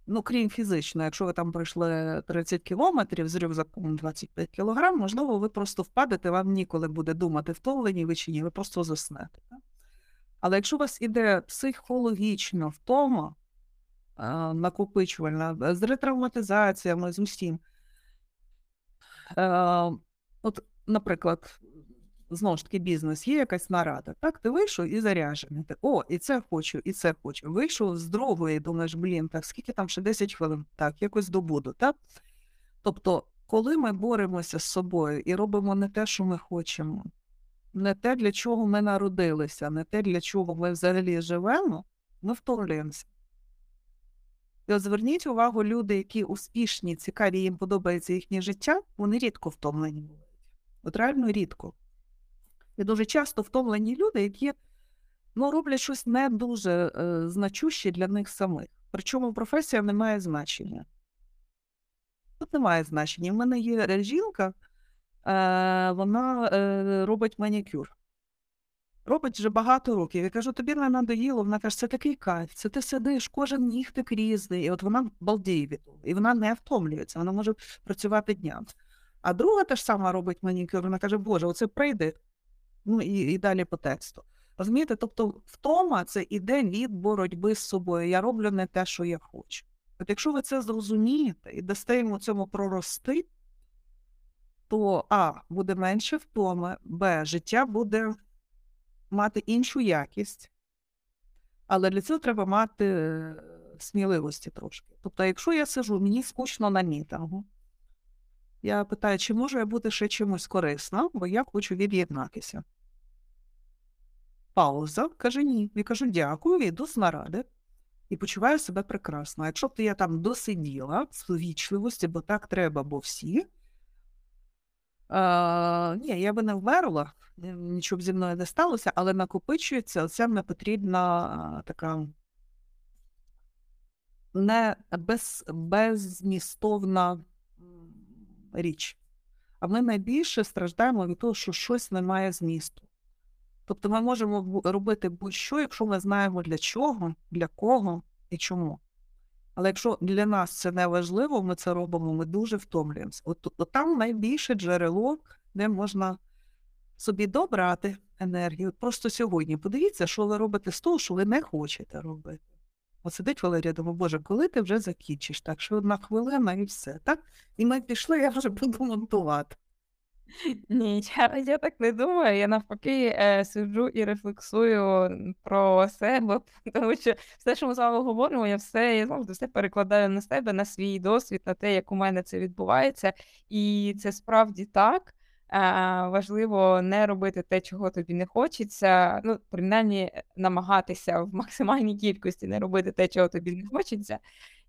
Ну, крім фізично, якщо ви там пройшли 30 кілометрів з рюкзаком 25 кілограм, можливо, ви просто впадете, вам ніколи буде думати, втомлені ви чи ні, ви просто заснете. Але якщо у вас іде психологічна втома, накопичувальна, з ретравматизаціями, з усім, е, от, наприклад, знову ж таки, бізнес, є якась нарада. Так, ти вийшов і заряджений. Ти, О, і це хочу, і це хочу. Вийшов з другої, думаєш, блін, так скільки там ще 10 хвилин, так, якось добуду. Так? Тобто, коли ми боремося з собою і робимо не те, що ми хочемо, не те, для чого ми народилися, не те, для чого ми взагалі живемо, ми втомлюємося. І от зверніть увагу, люди, які успішні, цікаві, їм подобається їхнє життя, вони рідко втомлені бувають. От реально рідко. І дуже часто втомлені люди, які ну, роблять щось не дуже е, значуще для них самих. Причому професія не має значення. Тут немає значення. У мене є жінка, е, вона е, робить манікюр. Робить вже багато років. Я кажу, тобі не надоїло. Вона каже, це такий кайф, це ти сидиш, кожен нігтик різний. І от вона балдіє від того. І вона не втомлюється, вона може працювати днями. А друга теж сама робить манікюр, вона каже, Боже, оце прийде, ну і, і далі по тексту. Розумієте, тобто втома це іде від боротьби з собою. Я роблю не те, що я хочу. От якщо ви це зрозумієте і дасте йому цьому прорости, то А, буде менше втоми, Б, життя буде мати іншу якість. Але для цього треба мати е, сміливості трошки. Тобто, якщо я сижу, мені скучно на мітингу, я питаю, чи можу я бути ще чимось корисна, бо я хочу від'єднатися. Пауза каже ні. Я кажу дякую, йду з наради і почуваю себе прекрасно. Якщо б я там досиділа з вічливості, бо так треба, бо всі. А, ні, я би не вмерла, нічого б зі мною не сталося, але накопичується оця не потрібна така не без, беззмістовна річ. А ми найбільше страждаємо від того, що щось не має змісту. Тобто ми можемо робити будь-що, якщо ми знаємо для чого, для кого і чому. Але якщо для нас це не важливо, ми це робимо, ми дуже втомлюємося. От, от там найбільше джерело, де можна собі добрати енергію. Просто сьогодні подивіться, що ви робите з того, що ви не хочете робити. От сидить Валерія, думаю, Боже, коли ти вже закінчиш? Так що одна хвилина і все. так? І ми пішли, я вже буду монтувати. Ні, я я так не думаю. Я навпаки е, сиджу і рефлексую про себе, тому що все, що ми з вами говоримо, я все я завжди все перекладаю на себе, на свій досвід, на те, як у мене це відбувається. І це справді так. Е, важливо не робити те, чого тобі не хочеться. Ну, принаймні, намагатися в максимальній кількості не робити те, чого тобі не хочеться.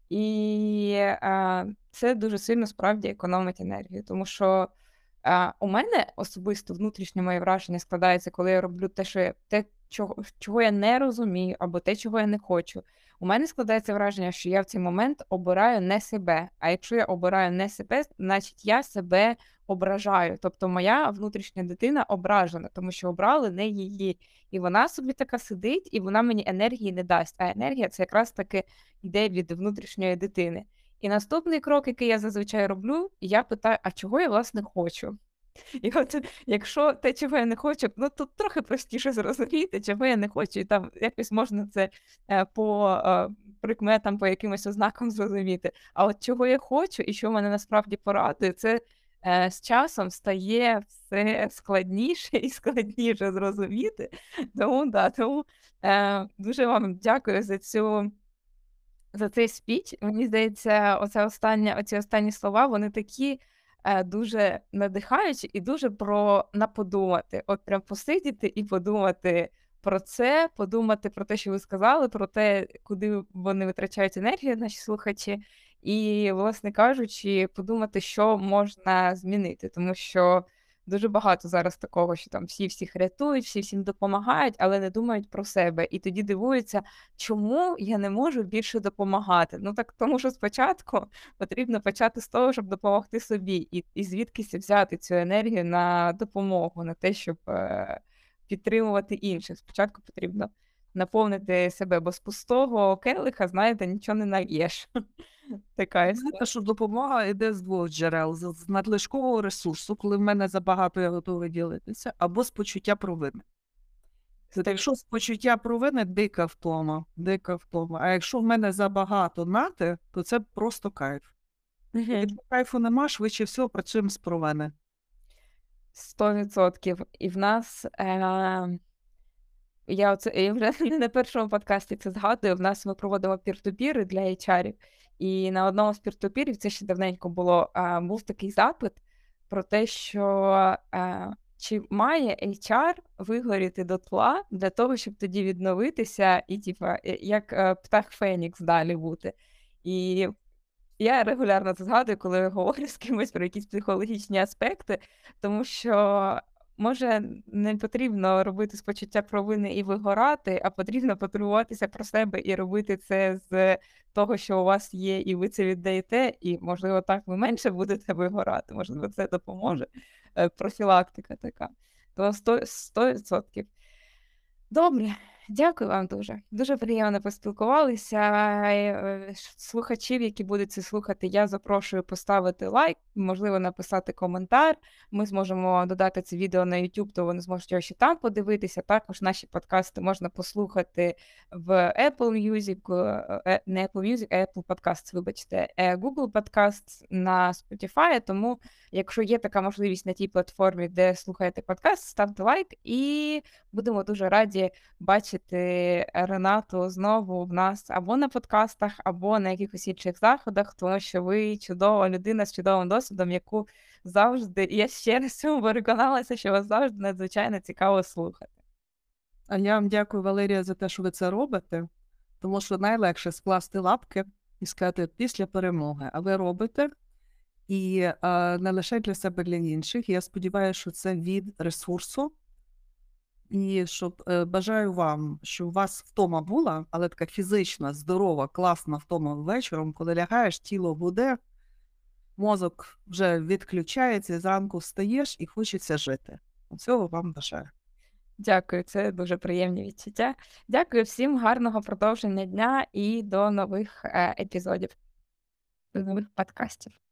І е, це дуже сильно справді економить енергію, тому що. А, У мене особисто внутрішнє моє враження складається, коли я роблю те, що я те, чого чого я не розумію, або те, чого я не хочу. У мене складається враження, що я в цей момент обираю не себе. А якщо я обираю не себе, значить я себе ображаю. Тобто моя внутрішня дитина ображена, тому що обрали не її. І вона собі така сидить, і вона мені енергії не дасть. А енергія це якраз таки йде від внутрішньої дитини. І наступний крок, який я зазвичай роблю, я питаю, а чого я власне хочу? І от якщо те, чого я не хочу, ну тут трохи простіше зрозуміти, чого я не хочу, і там якось можна це е, по е, прикметам, по якимось ознакам зрозуміти. А от чого я хочу і що мене насправді порадує, це е, з часом стає все складніше і складніше зрозуміти. Тому да, тому дуже вам дякую за цю за цей спіч. Мені здається, оце останнє, оці останні слова вони такі е, дуже надихаючі і дуже про наподумати. От прям посидіти і подумати про це, подумати про те, що ви сказали, про те, куди вони витрачають енергію, наші слухачі, і, власне кажучи, подумати, що можна змінити, тому що. Дуже багато зараз такого, що там всі всіх рятують, всі всім допомагають, але не думають про себе. І тоді дивуються, чому я не можу більше допомагати. Ну так тому, що спочатку потрібно почати з того, щоб допомогти собі, і і звідкись взяти цю енергію на допомогу, на те, щоб е, підтримувати інших. Спочатку потрібно наповнити себе, бо з пустого келиха, знаєте, нічого не наєш. Така Знаєте, що допомога йде з двох джерел: з надлишкового ресурсу, коли в мене забагато я готовий ділитися, або з почуття провини. Це якщо з почуття провини дика втома, дика втома. А якщо в мене забагато нати, то це просто кайф. Якщо кайфу нема, швидше всього працюємо з провини. Сто відсотків. І в нас е, я оце я вже на першому подкасті це згадую. В нас ми проводимо пір-ту-піри для HR. І на одному з піртопірів, це ще давненько було, був такий запит про те, що чи має HR вигоріти до тла для того, щоб тоді відновитися, і, типа, як птах Фенікс далі бути. І я регулярно це згадую, коли говорю з кимось про якісь психологічні аспекти, тому що може не потрібно робити спочуття провини і вигорати, а потрібно потурбуватися про себе і робити це з того, що у вас є, і ви це віддаєте, і, можливо, так ви менше будете вигорати, можливо, це допоможе. Е, профілактика така. То 100%. Добре. Дякую вам дуже. Дуже приємно поспілкувалися. Е, слухачів, які будуть це слухати, я запрошую поставити лайк, можливо, написати коментар. Ми зможемо додати це відео на YouTube, то вони зможуть його ще там подивитися. Також наші подкасти можна послухати в Apple Music, е, не Apple Music, а Apple Podcasts, вибачте, е, Google Podcasts на Spotify. Тому, якщо є така можливість на тій платформі, де слухаєте подкаст, ставте лайк, і будемо дуже раді бачити бачити Ренату знову в нас або на подкастах, або на якихось інших заходах, тому що ви чудова людина з чудовим досвідом, яку завжди я ще раз цьому переконалася, що вас завжди надзвичайно цікаво слухати. А я вам дякую, Валерія, за те, що ви це робите, тому що найлегше скласти лапки і сказати після перемоги. А ви робите і е, не лише для себе, для інших. Я сподіваюся, що це від ресурсу. І щоб е, бажаю вам, щоб у вас втома була, але така фізична, здорова, класна втома вечором, коли лягаєш, тіло буде, мозок вже відключається, зранку встаєш і хочеться жити. Цього вам бажаю. Дякую, це дуже приємні відчуття. Дякую всім, гарного продовження дня і до нових е, епізодів, до нових подкастів.